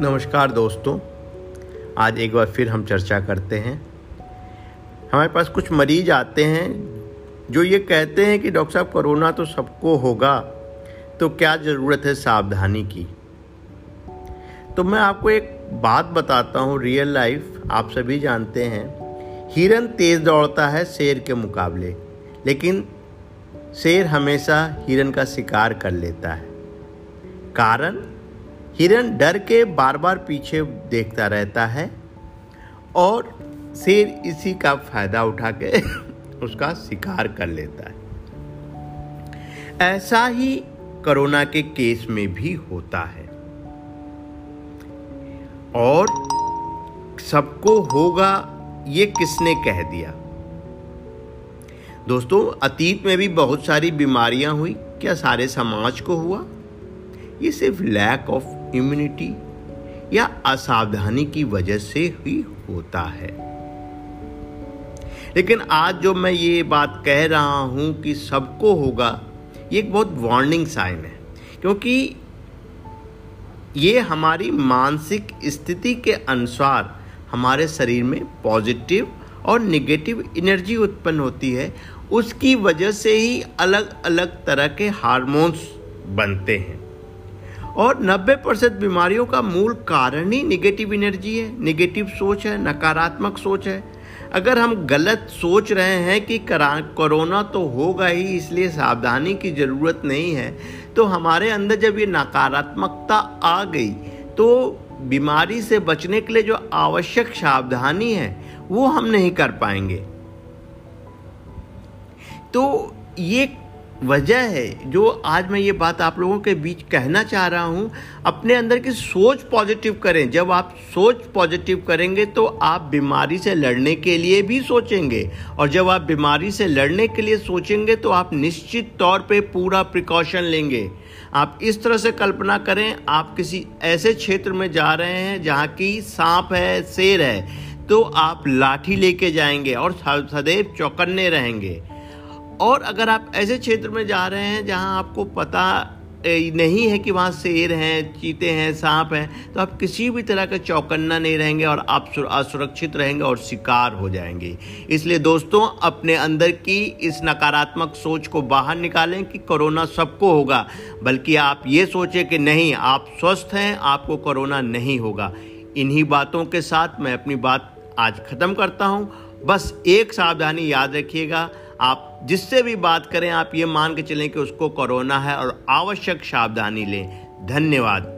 नमस्कार दोस्तों। आज एक बार फिर हम चर्चा करते हैं। हमारे पास कुछ मरीज़ आते हैं जो ये कहते हैं कि, डॉक्टर साहब, कोरोना तो सबको होगा तो क्या ज़रूरत है सावधानी की? तो मैं आपको एक बात बताता हूँ, रियल लाइफ आप सभी जानते हैं। हिरन तेज़ दौड़ता है शेर के मुकाबले, लेकिन शेर हमेशा हिरन का शिकार कर लेता है। कारण? हिरन डर के बार बार पीछे देखता रहता है और शेर इसी का फ़ायदा उठा के उसका शिकार कर लेता है। ऐसा ही कोरोना के केस में भी होता है। और सबको होगा ये किसने कह दिया? दोस्तों, अतीत में भी बहुत सारी बीमारियाँ हुई। क्या सारे समाज को हुआ? ये सिर्फ़ लैक ऑफ़ इम्यूनिटी या असावधानी की वजह से ही होता है। लेकिन आज जो मैं ये बात कह रहा हूँ कि सबको होगा, ये एक बहुत वार्निंग साइन है, क्योंकि ये हमारी मानसिक स्थिति के अनुसार हमारे शरीर में पॉजिटिव और निगेटिव एनर्जी उत्पन्न होती है। उसकी वजह से ही अलग अलग तरह के हार्मोन्स बनते हैं। और 90 परसेंट बीमारियों का मूल कारण ही निगेटिव एनर्जी है निगेटिव सोच है, नकारात्मक सोच है। अगर हम गलत सोच रहे हैं कि कोरोना तो होगा ही, इसलिए सावधानी की ज़रूरत नहीं है तो हमारे अंदर जब ये नकारात्मकता आ गई तो बीमारी से बचने के लिए जो आवश्यक सावधानी है, वो हम नहीं कर पाएँगे। तो ये वजह है, जो आज मैं ये बात आप लोगों के बीच कहना चाह रहा हूँ, अपने अंदर की सोच पॉजिटिव करें। जब आप सोच पॉजिटिव करेंगे तो आप बीमारी से लड़ने के लिए भी सोचेंगे। और जब आप बीमारी से लड़ने के लिए सोचेंगे तो आप निश्चित तौर पे पूरा प्रिकॉशन लेंगे। आप इस तरह से कल्पना करें, आप किसी ऐसे क्षेत्र में जा रहे हैं, जहाँ की सांप है, शेर है तो आप लाठी लेके जाएँगे और सदैव चौकन्ने रहेंगे। और अगर आप ऐसे क्षेत्र में जा रहे हैं जहाँ आपको पता नहीं है कि वहाँ शेर हैं, चीते हैं, सांप हैं तो आप किसी भी तरह का चौकन्ना नहीं रहेंगे और आप असुरक्षित रहेंगे और शिकार हो जाएँगे। इसलिए दोस्तों, अपने अंदर की इस नकारात्मक सोच को बाहर निकालें कि कोरोना सबको होगा, बल्कि आप ये सोचें कि नहीं, आप स्वस्थ हैं, आपको कोरोना नहीं होगा। इन्हीं बातों के साथ मैं अपनी बात आज ख़त्म करता हूँ। बस एक सावधानी याद रखिएगा, आप जिससे भी बात करें, आप ये मान के चलें कि उसको कोरोना है और आवश्यक सावधानी लें। धन्यवाद।